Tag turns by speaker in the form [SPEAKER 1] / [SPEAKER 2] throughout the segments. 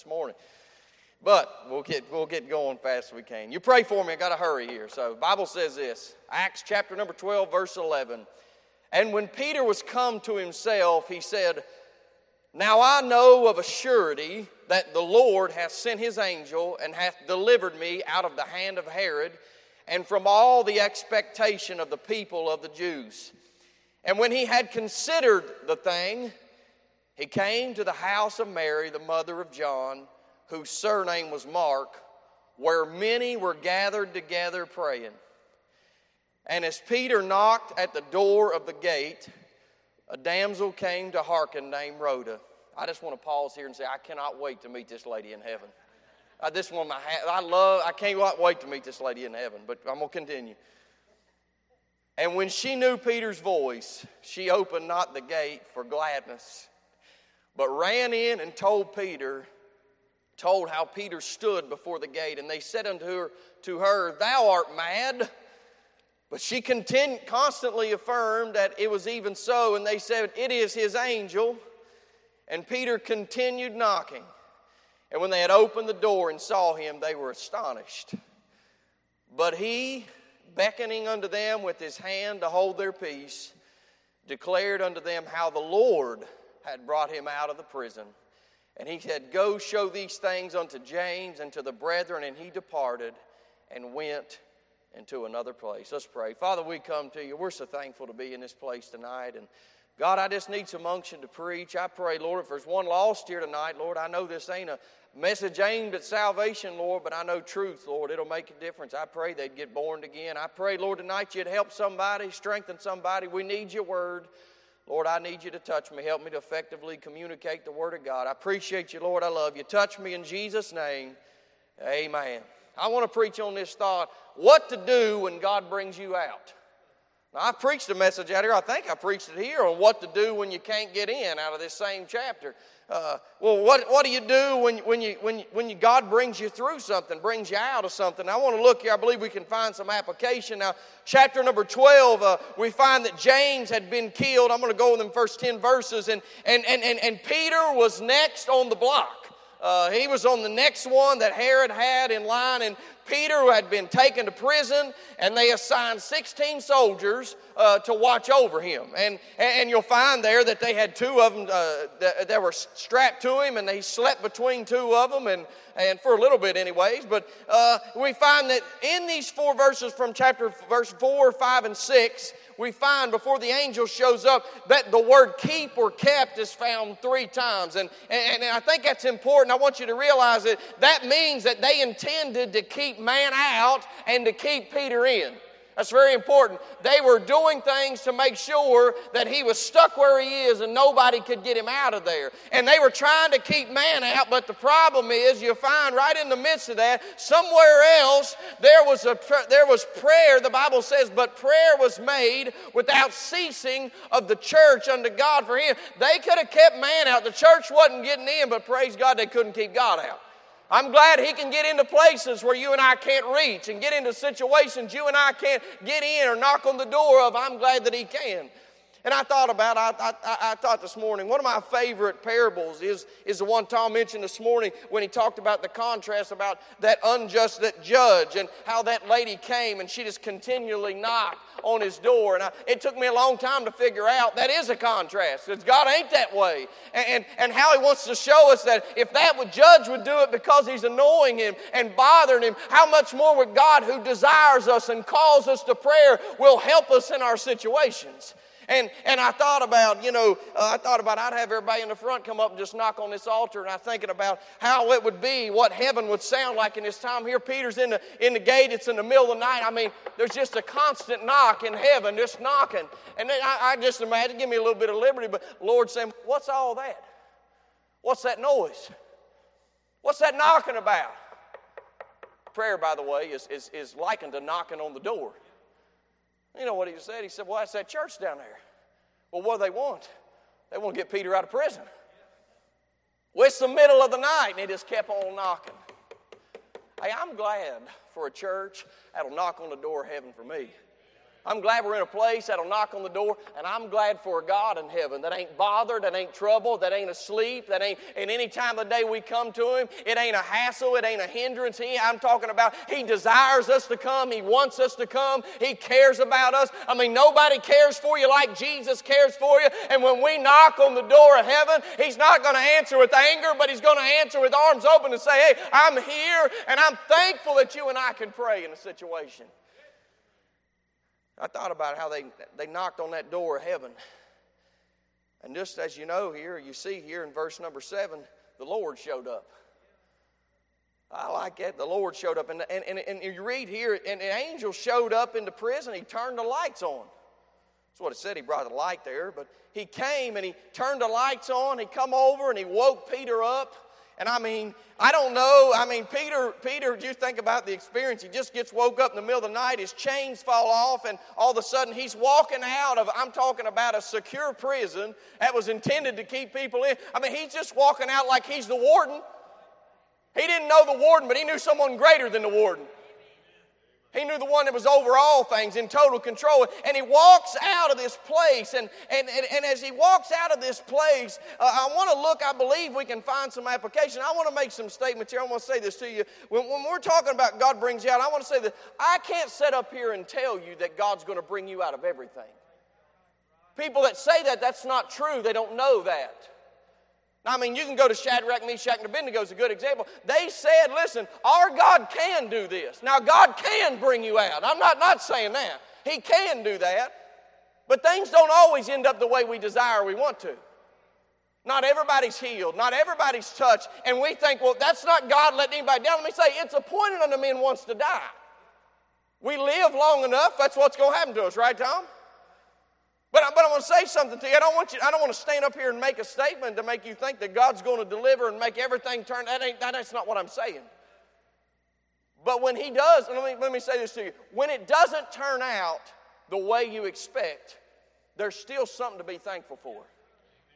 [SPEAKER 1] this morning. But we'll get, we'll get going fast as we can. You pray for me. I got to hurry here. So, Bible says this Acts chapter number 12, verse 11. And when Peter was come to himself, he said, Now I know of a surety that the Lord hath sent his angel and hath delivered me out of the hand of Herod and from all the expectation of the people of the Jews. And when he had considered the thing, he came to the house of Mary, the mother of John whose surname was Mark, where many were gathered together praying. And as Peter knocked at the door of the gate, a damsel came to hearken named Rhoda. I just want to pause here and say, I cannot wait to meet this lady in heaven. I just want my, I love, I can't wait to meet this lady in heaven, but I'm going to continue. And when she knew Peter's voice, she opened not the gate for gladness, but ran in and told Peter told how Peter stood before the gate, and they said unto her, to her Thou art mad. But she continued, constantly affirmed that it was even so, and they said, It is his angel. And Peter continued knocking. And when they had opened the door and saw him, they were astonished. But he, beckoning unto them with his hand to hold their peace, declared unto them how the Lord had brought him out of the prison. And he said, Go show these things unto James and to the brethren. And he departed and went into another place. Let's pray. Father, we come to you. We're so thankful to be in this place tonight. And God, I just need some unction to preach. I pray, Lord, if there's one lost here tonight, Lord, I know this ain't a message aimed at salvation, Lord, but I know truth, Lord. It'll make a difference. I pray they'd get born again. I pray, Lord, tonight you'd help somebody, strengthen somebody. We need your word. Lord, I need you to touch me. Help me to effectively communicate the Word of God. I appreciate you, Lord. I love you. Touch me in Jesus' name. Amen. I want to preach on this thought what to do when God brings you out. Now, I've preached a message out here. I think I preached it here on what to do when you can't get in out of this same chapter. Uh, well, what, what do you do when, when, you, when, when you, God brings you through something, brings you out of something? I want to look here. I believe we can find some application. Now, chapter number 12, uh, we find that James had been killed. I'm going to go in the first 10 verses. And, and, and, and, and Peter was next on the block. Uh, he was on the next one that Herod had in line, and Peter who had been taken to prison, and they assigned 16 soldiers uh, to watch over him. And, and you'll find there that they had two of them uh, that, that, were strapped to him, and he slept between two of them, and, and for a little bit, anyways. But uh, we find that in these four verses from chapter verse 4, 5, and 6, we find before the angel shows up that the word keep or kept is found three times. And, and, and I think that's important. I want you to realize that that means that they intended to keep man out and to keep Peter in. That's very important. They were doing things to make sure that he was stuck where he is and nobody could get him out of there. And they were trying to keep man out, but the problem is you find right in the midst of that, somewhere else, there was, a, there was prayer, the Bible says, but prayer was made without ceasing of the church unto God for him. They could have kept man out. The church wasn't getting in, but praise God, they couldn't keep God out. I'm glad he can get into places where you and I can't reach and get into situations you and I can't get in or knock on the door of. I'm glad that he can. And I thought about, I, I, I, thought this morning, one of my favorite parables is, is the one Tom mentioned this morning when he talked about the contrast about that unjust that judge and how that lady came and she just continually knocked on his door. And I, it took me a long time to figure out that is a contrast because God ain't that way. And, and, and how he wants to show us that if that would judge would do it because he's annoying him and bothering him, how much more would God who desires us and calls us to prayer will help us in our situations. And, and I thought about, you know, uh, I thought about I'd have everybody in the front come up and just knock on this altar. And I'm thinking about how it would be, what heaven would sound like in this time here. Peter's in the, in the gate, it's in the middle of the night. I mean, there's just a constant knock in heaven, just knocking. And then I, I just imagine, give me a little bit of liberty, but Lord saying, What's all that? What's that noise? What's that knocking about? Prayer, by the way, is, is, is likened to knocking on the door. You know what he said? He said, Well, that's that church down there. Well, what do they want? They want to get Peter out of prison. Well, it's the middle of the night, and he just kept on knocking. Hey, I'm glad for a church that'll knock on the door of heaven for me. I'm glad we're in a place that'll knock on the door, and I'm glad for a God in heaven that ain't bothered, that ain't troubled, that ain't asleep, that ain't, and any time of the day we come to Him, it ain't a hassle, it ain't a hindrance. He, I'm talking about He desires us to come, He wants us to come, He cares about us. I mean, nobody cares for you like Jesus cares for you, and when we knock on the door of heaven, He's not going to answer with anger, but He's going to answer with arms open and say, Hey, I'm here, and I'm thankful that you and I can pray in a situation. I thought about how they, they knocked on that door of heaven. And just as you know here, you see here in verse number seven, the Lord showed up. I like that. The Lord showed up. And, and, and, and you read here, and an angel showed up in the prison. He turned the lights on. That's what it said. He brought the light there. But he came and he turned the lights on. He come over and he woke Peter up. And I mean, I don't know. I mean, Peter, Peter, you think about the experience. He just gets woke up in the middle of the night, his chains fall off, and all of a sudden he's walking out of, I'm talking about a secure prison that was intended to keep people in. I mean, he's just walking out like he's the warden. He didn't know the warden, but he knew someone greater than the warden. He knew the one that was over all things, in total control. And he walks out of this place. And, and, and, and as he walks out of this place, uh, I want to look, I believe we can find some application. I want to make some statements here. I want to say this to you. When, when we're talking about God brings you out, I want to say that I can't sit up here and tell you that God's going to bring you out of everything. People that say that, that's not true. They don't know that. I mean, you can go to Shadrach, Meshach, and Abednego is a good example. They said, listen, our God can do this. Now, God can bring you out. I'm not, not saying that. He can do that. But things don't always end up the way we desire we want to. Not everybody's healed. Not everybody's touched. And we think, well, that's not God letting anybody down. Let me say, it's appointed unto men once to die. We live long enough, that's what's going to happen to us, right, Tom? But, but I want to say something to you. I don't want you. I don't want to stand up here and make a statement to make you think that God's going to deliver and make everything turn. That ain't. That, that's not what I'm saying. But when He does, let me let me say this to you: when it doesn't turn out the way you expect, there's still something to be thankful for.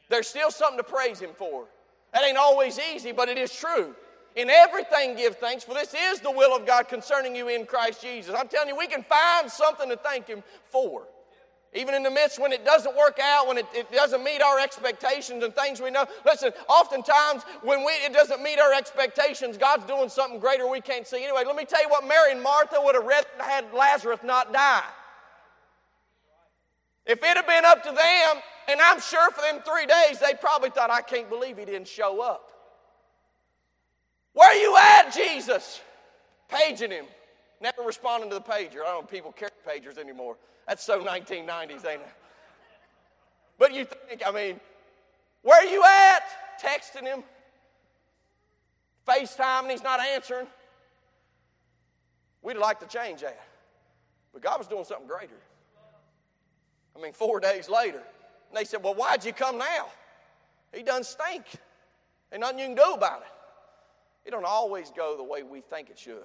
[SPEAKER 1] There's still something to praise Him for. That ain't always easy, but it is true. In everything, give thanks, for this is the will of God concerning you in Christ Jesus. I'm telling you, we can find something to thank Him for. Even in the midst when it doesn't work out, when it, it, doesn't meet our expectations and things we know. Listen, oftentimes when we, it doesn't meet our expectations, God's doing something greater we can't see. Anyway, let me tell you what Mary and Martha would have had Lazarus not die. If it had been up to them, and I'm sure for them three days, they probably thought, I can't believe he didn't show up. Where are you at, Jesus? Paging him. Never responding to the pager. I don't know if people carry pagers anymore. That's so 1990s, ain't it? But you think, I mean, where are you at? Texting him, FaceTime, and he's not answering. We'd like to change that. But God was doing something greater. I mean, four days later. And they said, Well, why'd you come now? He done stink. Ain't nothing you can do about it. It don't always go the way we think it should.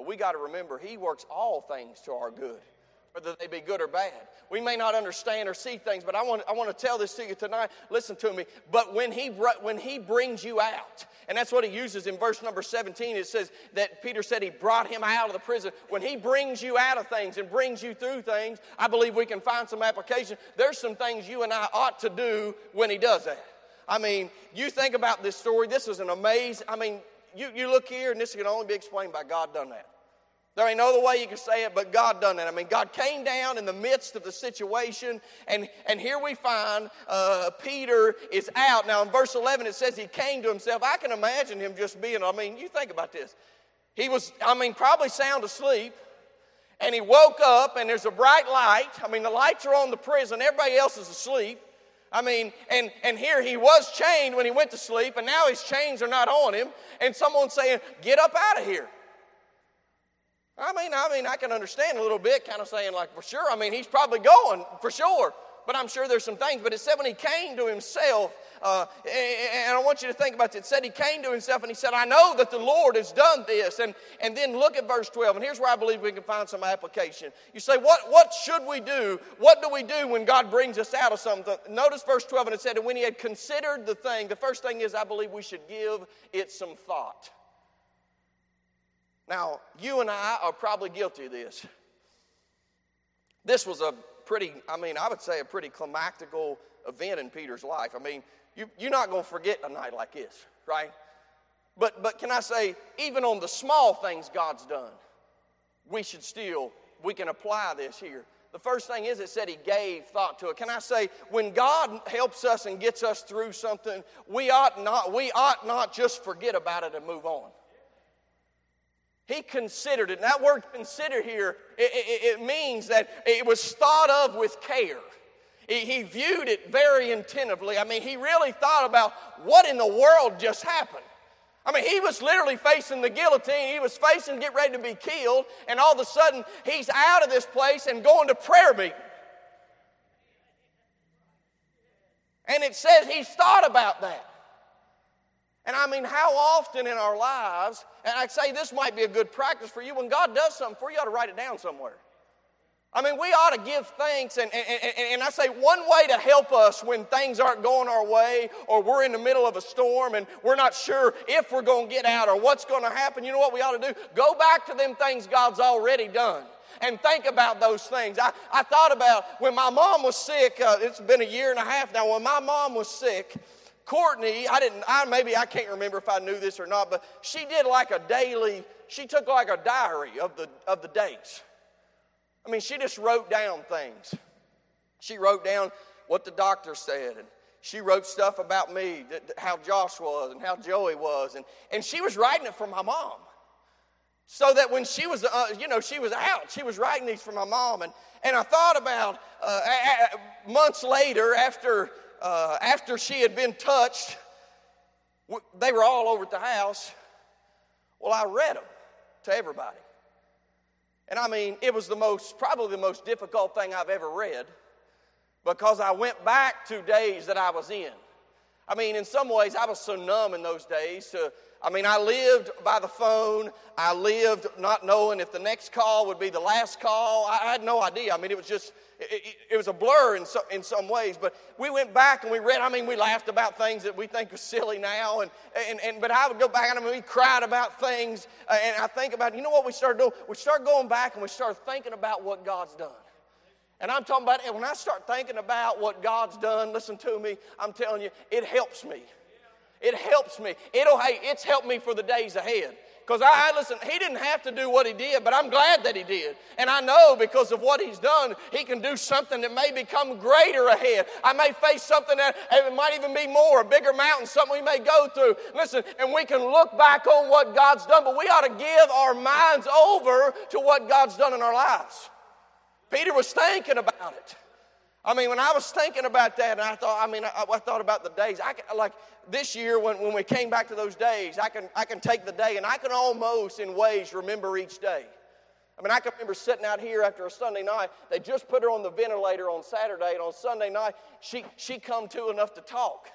[SPEAKER 1] But we got to remember, He works all things to our good whether they be good or bad. We may not understand or see things, but I want, I want to tell this to you tonight. Listen to me. But when he, when he brings you out, and that's what he uses in verse number 17, it says that Peter said he brought him out of the prison. When he brings you out of things and brings you through things, I believe we can find some application. There's some things you and I ought to do when he does that. I mean, you think about this story. This is an amazing, I mean, you, you look here, and this can only be explained by God done that. There ain't no other way you can say it, but God done it. I mean, God came down in the midst of the situation, and, and here we find uh, Peter is out. Now, in verse 11, it says he came to himself. I can imagine him just being, I mean, you think about this. He was, I mean, probably sound asleep, and he woke up, and there's a bright light. I mean, the lights are on the prison, everybody else is asleep. I mean, and, and here he was chained when he went to sleep, and now his chains are not on him, and someone's saying, Get up out of here. I mean, I mean, I can understand a little bit, kind of saying like, for sure. I mean, he's probably going for sure. But I'm sure there's some things. But it said when he came to himself, uh, and I want you to think about this. It said he came to himself and he said, I know that the Lord has done this. And, and then look at verse 12. And here's where I believe we can find some application. You say, what, what should we do? What do we do when God brings us out of something? Notice verse 12, and it said, And when he had considered the thing, the first thing is I believe we should give it some thought. Now, you and I are probably guilty of this. this was a pretty, I mean, I would say a pretty climactical event in Peter's life. I mean, you, you're not going to forget a night like this, right? But, but can I say, even on the small things God's done, we should still, we can apply this here. The first thing is it said he gave thought to it. Can I say, when God helps us and gets us through something, we ought not, we ought not just forget about it and move on. He considered it. And that word consider here, it, it, it means that it was thought of with care. He, he viewed it very attentively. I mean, he really thought about what in the world just happened. I mean, he was literally facing the guillotine. He was facing get ready to be killed, and all of a sudden he's out of this place and going to prayer meeting. And it says he's thought about that. And I mean, how often in our lives, and I'd say this might be a good practice for you, when God does something for you, you ought to write it down somewhere. I mean, we ought to give thanks. And, and, and, I say one way to help us when things aren't going our way or we're in the middle of a storm and we're not sure if we're going to get out or what's going to happen, you know what we ought to do? Go back to them things God's already done and think about those things. I, I thought about when my mom was sick, uh, it's been a year and a half now, when my mom was sick, Courtney, I didn't, I maybe I can't remember if I knew this or not, but she did like a daily, she took like a diary of the, of the days. I mean, she just wrote down things. She wrote down what the doctor said, and she wrote stuff about me, how Josh was, and how Joey was, and, and she was writing it for my mom. So that when she was, uh, you know, she was out, she was writing these for my mom. And, and I thought about uh, months later, after, uh, after she had been touched, they were all over at the house. Well, I read them to everybody. And I mean, it was the most, probably the most difficult thing I've ever read because I went back to days that I was in. I mean, in some ways, I was so numb in those days to I mean, I lived by the phone. I lived not knowing if the next call would be the last call. I had no idea. I mean, it was just, it, it, was a blur in, so, in some ways. But we went back and we read. I mean, we laughed about things that we think are silly now. And, and, and but I would go back and I mean, we cried about things. Uh, and I think about, you know what we started doing? We started going back and we started thinking about what God's done. And I'm talking about, when I start thinking about what God's done, listen to me, I'm telling you, it helps me. It helps me. It'll, hey, it's helped me for the days ahead. Because I, listen, he didn't have to do what he did, but I'm glad that he did. And I know because of what he's done, he can do something that may become greater ahead. I may face something that it might even be more, a bigger mountain, something we may go through. Listen, and we can look back on what God's done, but we ought to give our minds over to what God's done in our lives. Peter was thinking about it. I mean, when I was thinking about that, and I thought, I mean, I, I thought about the days. I like this year, when, when we came back to those days, I can, I can take the day and I can almost, in ways, remember each day. I mean, I can remember sitting out here after a Sunday night. They just put her on the ventilator on Saturday, and on Sunday night, she, she come to enough to talk.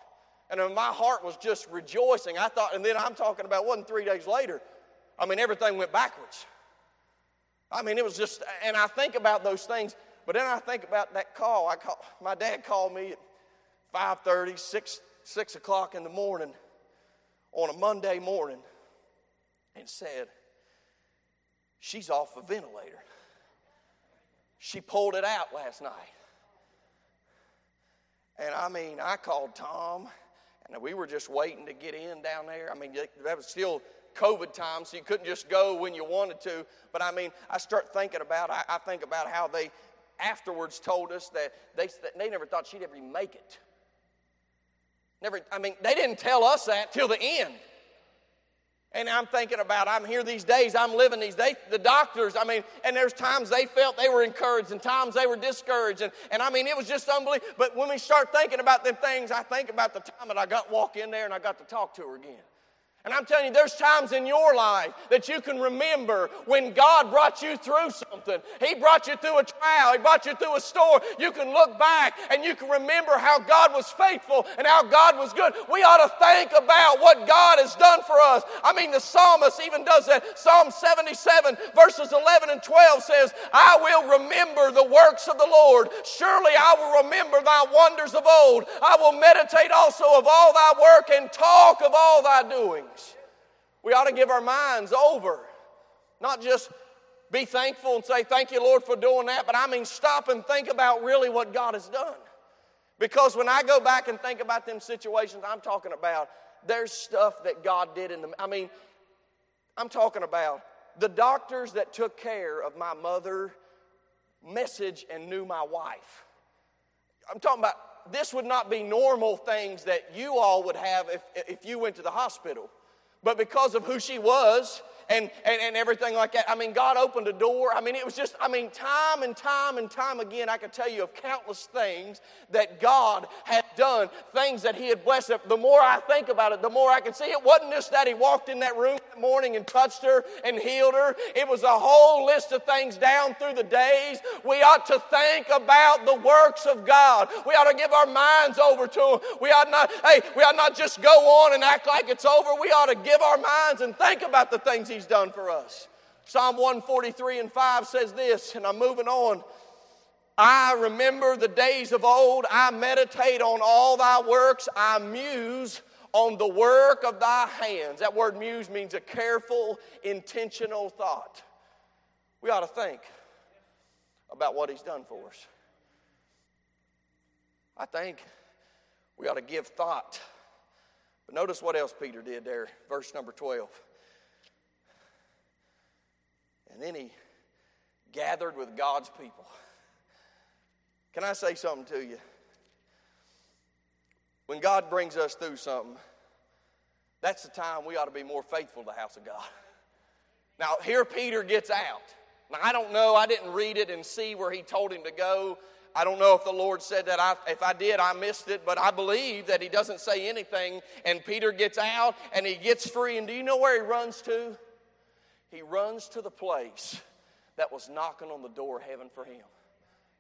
[SPEAKER 1] And my heart was just rejoicing. I thought, and then I'm talking about, wasn't three days later. I mean, everything went backwards. I mean, it was just, and I think about those things. But then I think about that call. I call, my dad called me at 5.30, 6, 6 o'clock in the morning on a Monday morning and said, She's off a ventilator. She pulled it out last night. And I mean, I called Tom, and we were just waiting to get in down there. I mean, that was still COVID time, so you couldn't just go when you wanted to. But I mean, I start thinking about, I, I think about how they afterwards told us that they, that they never thought she'd ever make it. Never, I mean, they didn't tell us that till the end. And I'm thinking about, I'm here these days, I'm living these days. The doctors, I mean, and there's times they felt they were encouraged and times they were discouraged. And, and I mean, it was just unbelievable. But when we start thinking about them things, I think about the time that I got walk in there and I got to talk to her again. And I'm telling you, there's times in your life that you can remember when God brought you through something. He brought you through a trial, He brought you through a storm. You can look back and you can remember how God was faithful and how God was good. We ought to think about what God has done for us. I mean, the psalmist even does that. Psalm 77, verses 11 and 12 says, I will remember the works of the Lord. Surely I will remember thy wonders of old. I will meditate also of all thy work and talk of all thy doings. We ought to give our minds over, not just be thankful and say, Thank you, Lord, for doing that. But I mean, stop and think about really what God has done. Because when I go back and think about them situations I'm talking about, there's stuff that God did in them. I mean, I'm talking about the doctors that took care of my mother message and knew my wife. I'm talking about this would not be normal things that you all would have if, if you went to the hospital. But because of who she was and, and, and everything like that. I mean, God opened a door. I mean, it was just, I mean, time and time and time again, I could tell you of countless things that God had done, things that He had blessed. The more I think about it, the more I can see it wasn't just that He walked in that room that morning and touched her and healed her, it was a whole list of things down through the days. We ought to think about the works of God. We ought to give our minds over to Him. We ought not, hey, we ought not just go on and act like it's over. We ought to give our minds and think about the things He's done for us. Psalm 143 and 5 says this, and I'm moving on. I remember the days of old. I meditate on all thy works. I muse on the work of thy hands. That word muse means a careful, intentional thought. We ought to think about what he's done for us. I think we ought to give thought. But notice what else Peter did there, verse number 12. And then he gathered with God's people. Can I say something to you? When God brings us through something, that's the time we ought to be more faithful to the house of God. Now, here Peter gets out. Now, I don't know, I didn't read it and see where he told him to go. I don't know if the Lord said that. I, if I did, I missed it, but I believe that he doesn't say anything. And Peter gets out and he gets free. And do you know where he runs to? He runs to the place that was knocking on the door of heaven for him.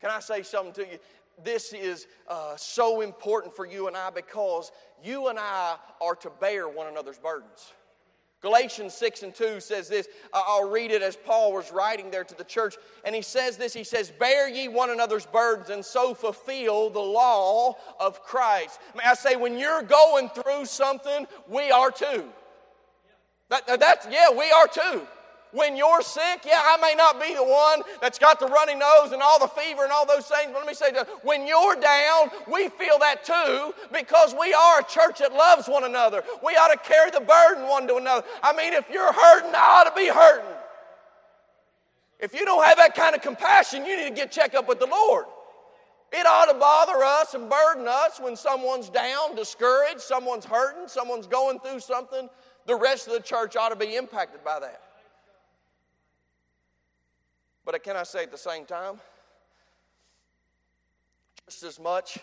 [SPEAKER 1] Can I say something to you? This is uh, so important for you and I because you and I are to bear one another's burdens. Galatians 6 and 2 says this. I'll read it as Paul was writing there to the church. And he says this He says, Bear ye one another's burdens and so fulfill the law of Christ. May I say, when you're going through something, we are too. That, that's, yeah, we are too. When you're sick, yeah, I may not be the one that's got the runny nose and all the fever and all those things, but let me say that when you're down, we feel that too because we are a church that loves one another. We ought to carry the burden one to another. I mean, if you're hurting, I ought to be hurting. If you don't have that kind of compassion, you need to get checked up with the Lord. It ought to bother us and burden us when someone's down, discouraged, someone's hurting, someone's going through something. The rest of the church ought to be impacted by that. But can I say at the same time, just as much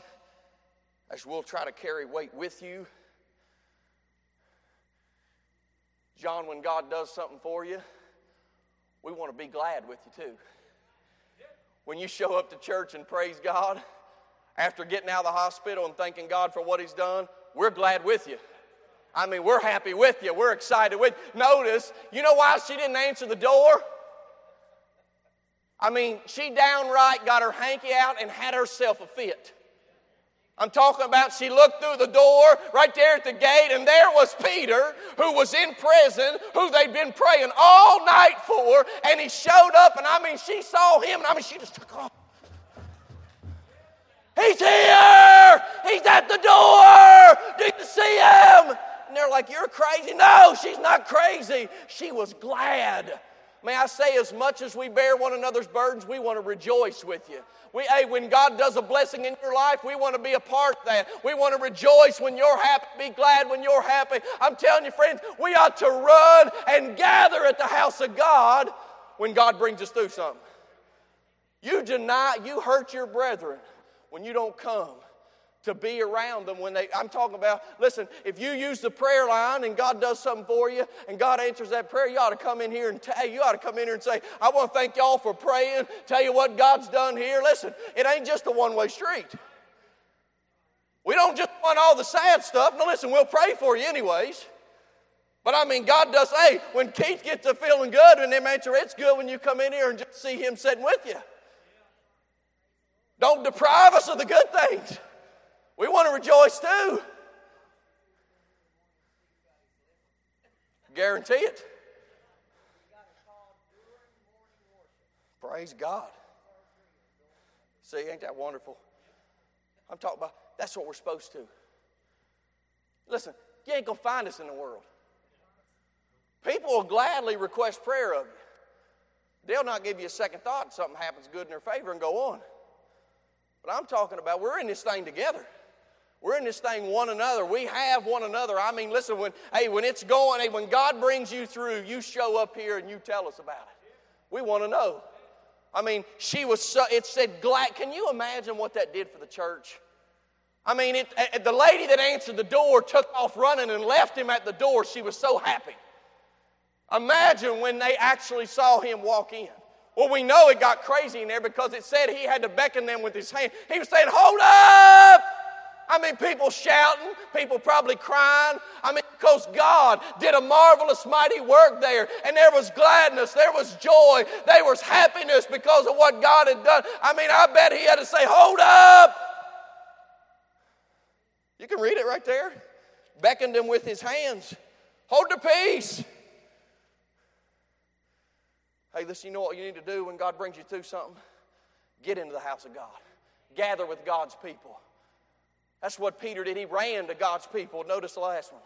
[SPEAKER 1] as we'll try to carry weight with you, John, when God does something for you, we want to be glad with you too. When you show up to church and praise God after getting out of the hospital and thanking God for what He's done, we're glad with you. I mean, we're happy with you. We're excited with. Notice, you know why she didn't answer the door? I mean, she downright got her hanky out and had herself a fit. I'm talking about she looked through the door right there at the gate, and there was Peter, who was in prison, who they'd been praying all night for, and he showed up, and I mean, she saw him, and I mean, she just took off. He's here! He's at the door! Do you see him? And they're like, You're crazy. No, she's not crazy. She was glad May I say, as much as we bear one another's burdens, we want to rejoice with you. We, hey, when God does a blessing in your life, we want to be a part of that. We want to rejoice when you're happy, be glad when you're happy. I'm telling you, friends, we ought to run and gather at the house of God when God brings us through something. You deny, you hurt your brethren when you don't come to be around them when they i'm talking about listen if you use the prayer line and god does something for you and god answers that prayer you ought to come in here and tell you ought to come in here and say i want to thank y'all for praying tell you what god's done here listen it ain't just a one-way street we don't just want all the sad stuff no listen we'll pray for you anyways but I mean, God does, hey, when Keith gets to feeling good and them answer, it's good when you come in here and just see him sitting with you. Don't deprive us of the good things. We want to rejoice too. Guarantee it. Praise God. See, ain't that wonderful? I'm talking about that's what we're supposed to. Listen, you ain't gonna find us in the world. People will gladly request prayer of you. They'll not give you a second thought if something happens good in their favor and go on. But I'm talking about we're in this thing together. We're in this thing one another. We have one another. I mean, listen, when hey, when it's going, hey, when God brings you through, you show up here and you tell us about it. We want to know. I mean, she was so, it said glad. Can you imagine what that did for the church? I mean, it, it, the lady that answered the door took off running and left him at the door. She was so happy. Imagine when they actually saw him walk in. Well, we know it got crazy in there because it said he had to beckon them with his hand. He was saying, Hold up! I mean, people shouting, people probably crying. I mean, because God did a marvelous, mighty work there, and there was gladness, there was joy, there was happiness because of what God had done. I mean, I bet he had to say, Hold up! You can read it right there. Beckoned them with his hands. Hold the peace. Hey, listen, you know what you need to do when God brings you through something? Get into the house of God, gather with God's people. That's what Peter did. He ran to God's people. Notice the last one.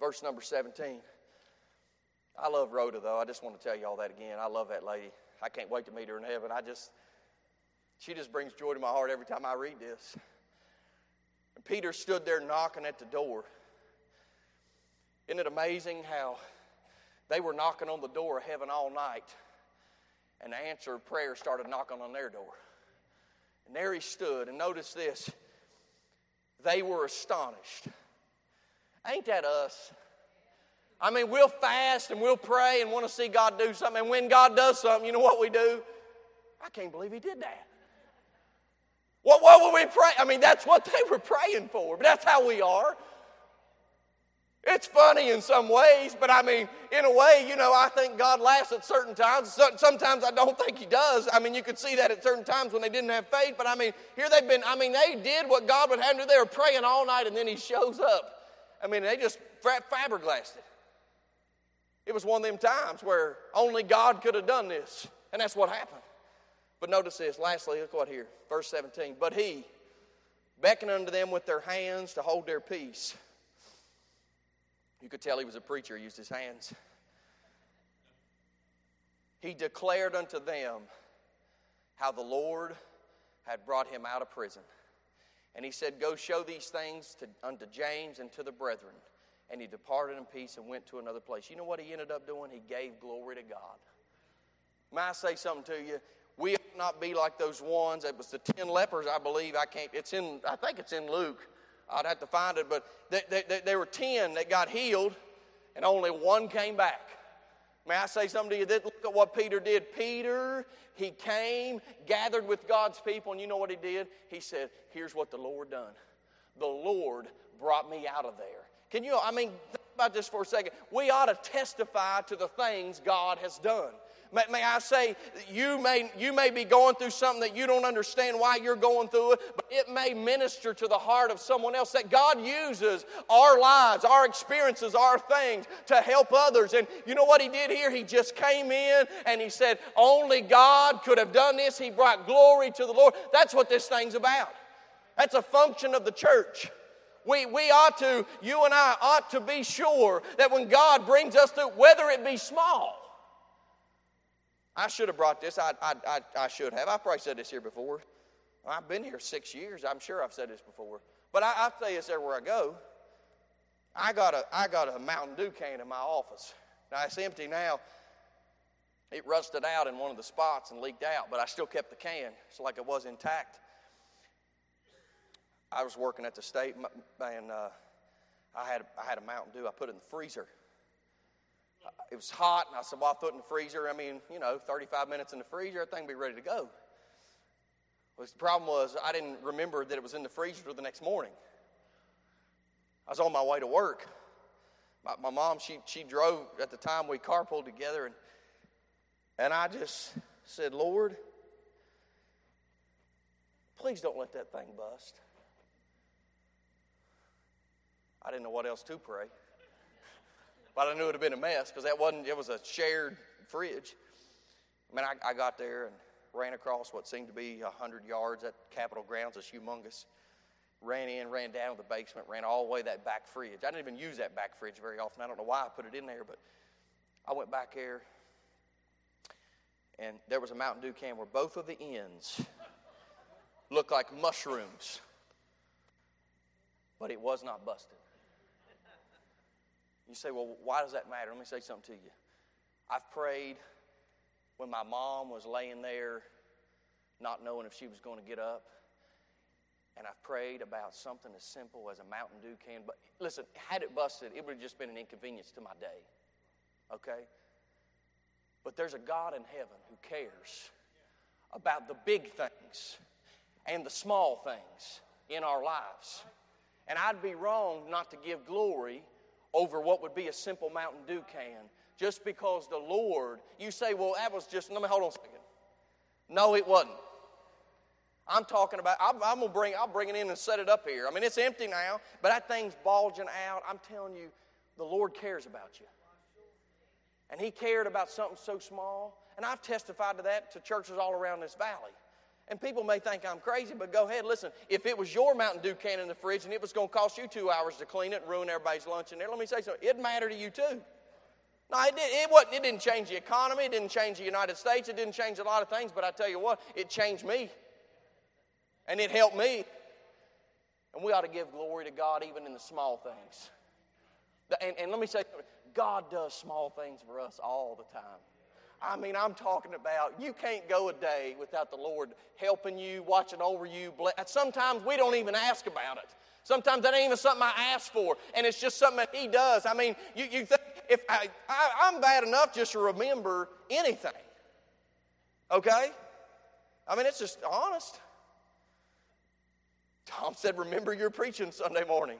[SPEAKER 1] Verse number 17. I love Rhoda, though. I just want to tell you all that again. I love that lady. I can't wait to meet her in heaven. I just, she just brings joy to my heart every time I read this. And Peter stood there knocking at the door. Isn't it amazing how they were knocking on the door of heaven all night, and the answer of prayer started knocking on their door? And there he stood, and notice this they were astonished. Ain't that us? I mean, we'll fast and we'll pray and want to see God do something. And when God does something, you know what we do? I can't believe He did that. What, what will we pray? I mean, that's what they were praying for, but that's how we are. It's funny in some ways, but I mean, in a way, you know, I think God laughs at certain times. Sometimes I don't think He does. I mean, you could see that at certain times when they didn't have faith, but I mean, here they've been, I mean, they did what God would have them do. They were praying all night and then He shows up. I mean, they just fiberglassed it. It was one of them times where only God could have done this, and that's what happened. But notice this, lastly, look what here, verse 17. But He beckoned unto them with their hands to hold their peace. You could tell he was a preacher, he used his hands. He declared unto them how the Lord had brought him out of prison. And he said, Go show these things to, unto James and to the brethren. And he departed in peace and went to another place. You know what he ended up doing? He gave glory to God. May I say something to you? We ought not be like those ones. It was the ten lepers, I believe. I can't. It's in. I think it's in Luke. I'd have to find it, but there they, they were 10 that got healed, and only one came back. May I say something to you? Look at what Peter did. Peter, he came, gathered with God's people, and you know what he did? He said, Here's what the Lord done. The Lord brought me out of there. Can you, I mean, think about this for a second. We ought to testify to the things God has done. May, may, I say, you may, you may be going through something that you don't understand why you're going through it, but it may minister to the heart of someone else that God uses our lives, our experiences, our things to help others. And you know what He did here? He just came in and He said, Only God could have done this. He brought glory to the Lord. That's what this thing's about. That's a function of the church. We, we ought to, you and I ought to be sure that when God brings us to, whether it be small, I should have brought this. I, I, I, I, should have. I've probably said this here before. I've been here six years. I'm sure I've said this before. But I, I say this everywhere I go. I got, a, I got a Mountain Dew can in my office. Now, it's empty now. It rusted out in one of the spots and leaked out, but I still kept the can. It's like it was intact. I was working at the state, and uh, I, had, I had a Mountain Dew. I put it in the freezer it was hot, and I said, Well, I threw it in the freezer. I mean, you know, 35 minutes in the freezer, everything would be ready to go. Well, the problem was, I didn't remember that it was in the freezer till the next morning. I was on my way to work. My, my mom, she, she drove at the time we carpooled together, and, and I just said, Lord, please don't let that thing bust. I didn't know what else to pray. But I knew it would have been a mess because that wasn't, it was a shared fridge. I mean, I, I got there and ran across what seemed to be 100 yards at Capitol grounds. It's humongous. Ran in, ran down to the basement, ran all the way that back fridge. I didn't even use that back fridge very often. I don't know why I put it in there, but I went back there, and there was a Mountain Dew can where both of the ends looked like mushrooms, but it was not busted. You say, well, why does that matter? Let me say something to you. I've prayed when my mom was laying there, not knowing if she was going to get up. And I've prayed about something as simple as a Mountain Dew can. But listen, had it busted, it would have just been an inconvenience to my day. Okay? But there's a God in heaven who cares about the big things and the small things in our lives. And I'd be wrong not to give glory over what would be a simple Mountain Dew can just because the Lord, you say, well, that was just, let me hold on a second. No, it wasn't. I'm talking about, I'm, I'm going to bring, I'll bring it in and set it up here. I mean, it's empty now, but that thing's bulging out. I'm telling you, the Lord cares about you. And He cared about something so small. And I've testified to that to churches all around this valley. And people may think I'm crazy, but go ahead, listen. If it was your Mountain Dew can in the fridge and it was going to cost you two hours to clean it and ruin everybody's lunch in there, let me say something. It'd matter to you too. No, it, did, it, wasn't, it didn't change the economy. It didn't change the United States. It didn't change a lot of things. But I tell you what, it changed me. And it helped me. And we ought to give glory to God even in the small things. And, and let me say, God does small things for us all the time. I mean, I'm talking about you can't go a day without the Lord helping you, watching over you. Sometimes we don't even ask about it. Sometimes that ain't even something I ask for, and it's just something that He does. I mean, you, you think if I, I, I'm bad enough just to remember anything, okay? I mean, it's just honest. Tom said, Remember your preaching Sunday morning.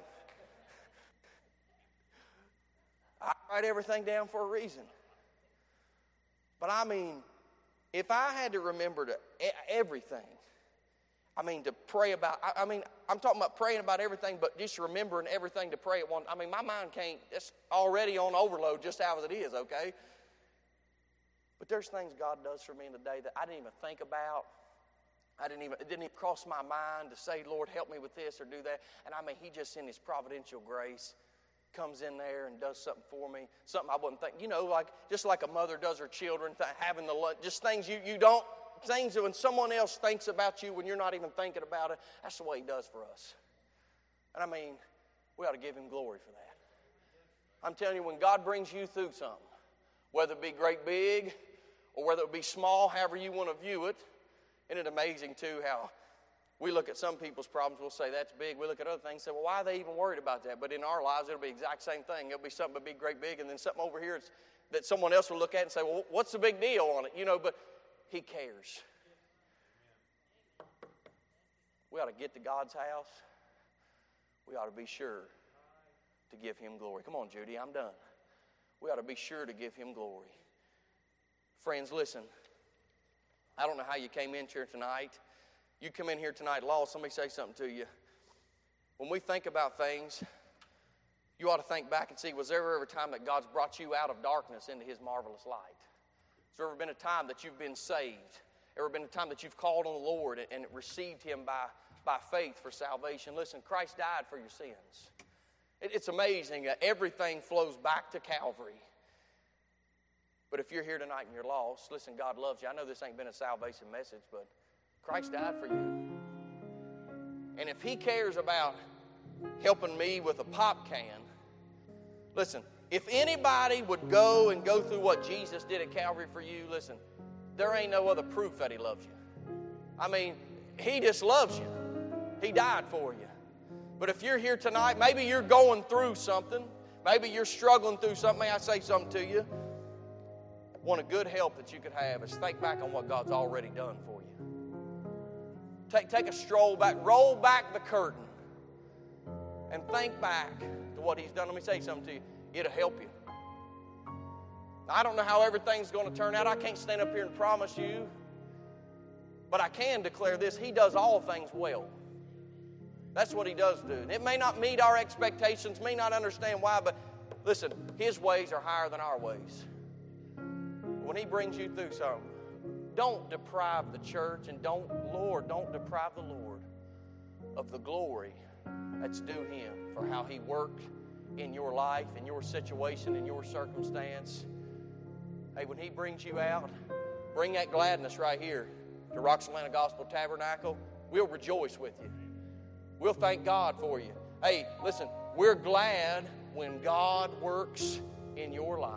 [SPEAKER 1] I write everything down for a reason. But I mean, if I had to remember to, everything, I mean, to pray about, I, mean, I'm talking about praying about everything, but just remembering everything to pray at one. I mean, my mind can't, it's already on overload just as it is, okay? But there's things God does for me in the day that I didn't even think about. I didn't even, it didn't even cross my mind to say, Lord, help me with this or do that. And I mean, He just in His providential grace comes in there and does something for me, something I wouldn't think, you know, like just like a mother does her children, having the lunch, just things you, you don't things that when someone else thinks about you when you're not even thinking about it, that's the way He does for us. And I mean, we ought to give Him glory for that. I'm telling you, when God brings you through something, whether it be great big or whether it be small, however you want to view it, isn't it amazing too how we look at some people's problems, we'll say that's big. We look at other things and say, well, why are they even worried about that? But in our lives, it'll be the exact same thing. It'll be something that be great big, and then something over here that someone else will look at and say, well, what's the big deal on it? You know, but he cares. We ought to get to God's house. We ought to be sure to give Him glory. Come on, Judy, I'm done. We ought to be sure to give Him glory. Friends, listen. I don't know how you came in here tonight. You come in here tonight lost, somebody say something to you. When we think about things, you ought to think back and see was there ever a time that God's brought you out of darkness into His marvelous light? Has there ever been a time that you've been saved? Ever been a time that you've called on the Lord and, received Him by, by faith for salvation? Listen, Christ died for your sins. It, it's amazing that everything flows back to Calvary. But if you're here tonight and you're lost, listen, God loves you. I know this ain't been a salvation message, but Christ died for you. And if He cares about helping me with a pop can, listen, if anybody would go and go through what Jesus did at Calvary for you, listen, there ain't no other proof that He loves you. I mean, He just loves you, He died for you. But if you're here tonight, maybe you're going through something, maybe you're struggling through something, may I say something to you? One of good help that you could have is think back on what God's already done for you. Take, take a stroll back, roll back the curtain, and think back to what He's done. Let me say something to you it'll help you. I don't know how everything's going to turn out. I can't stand up here and promise you. But I can declare this He does all things well. That's what He does do. It may not meet our expectations, may not understand why, but listen, His ways are higher than our ways. When He brings you through something, don't deprive the church and don't, Lord, don't deprive the Lord of the glory that's due Him for how He worked in your life, in your situation, in your circumstance. Hey, when He brings you out, bring that gladness right here to Roxalana Gospel Tabernacle. We'll rejoice with you. We'll thank God for you. Hey, listen, we're glad when God works in your life.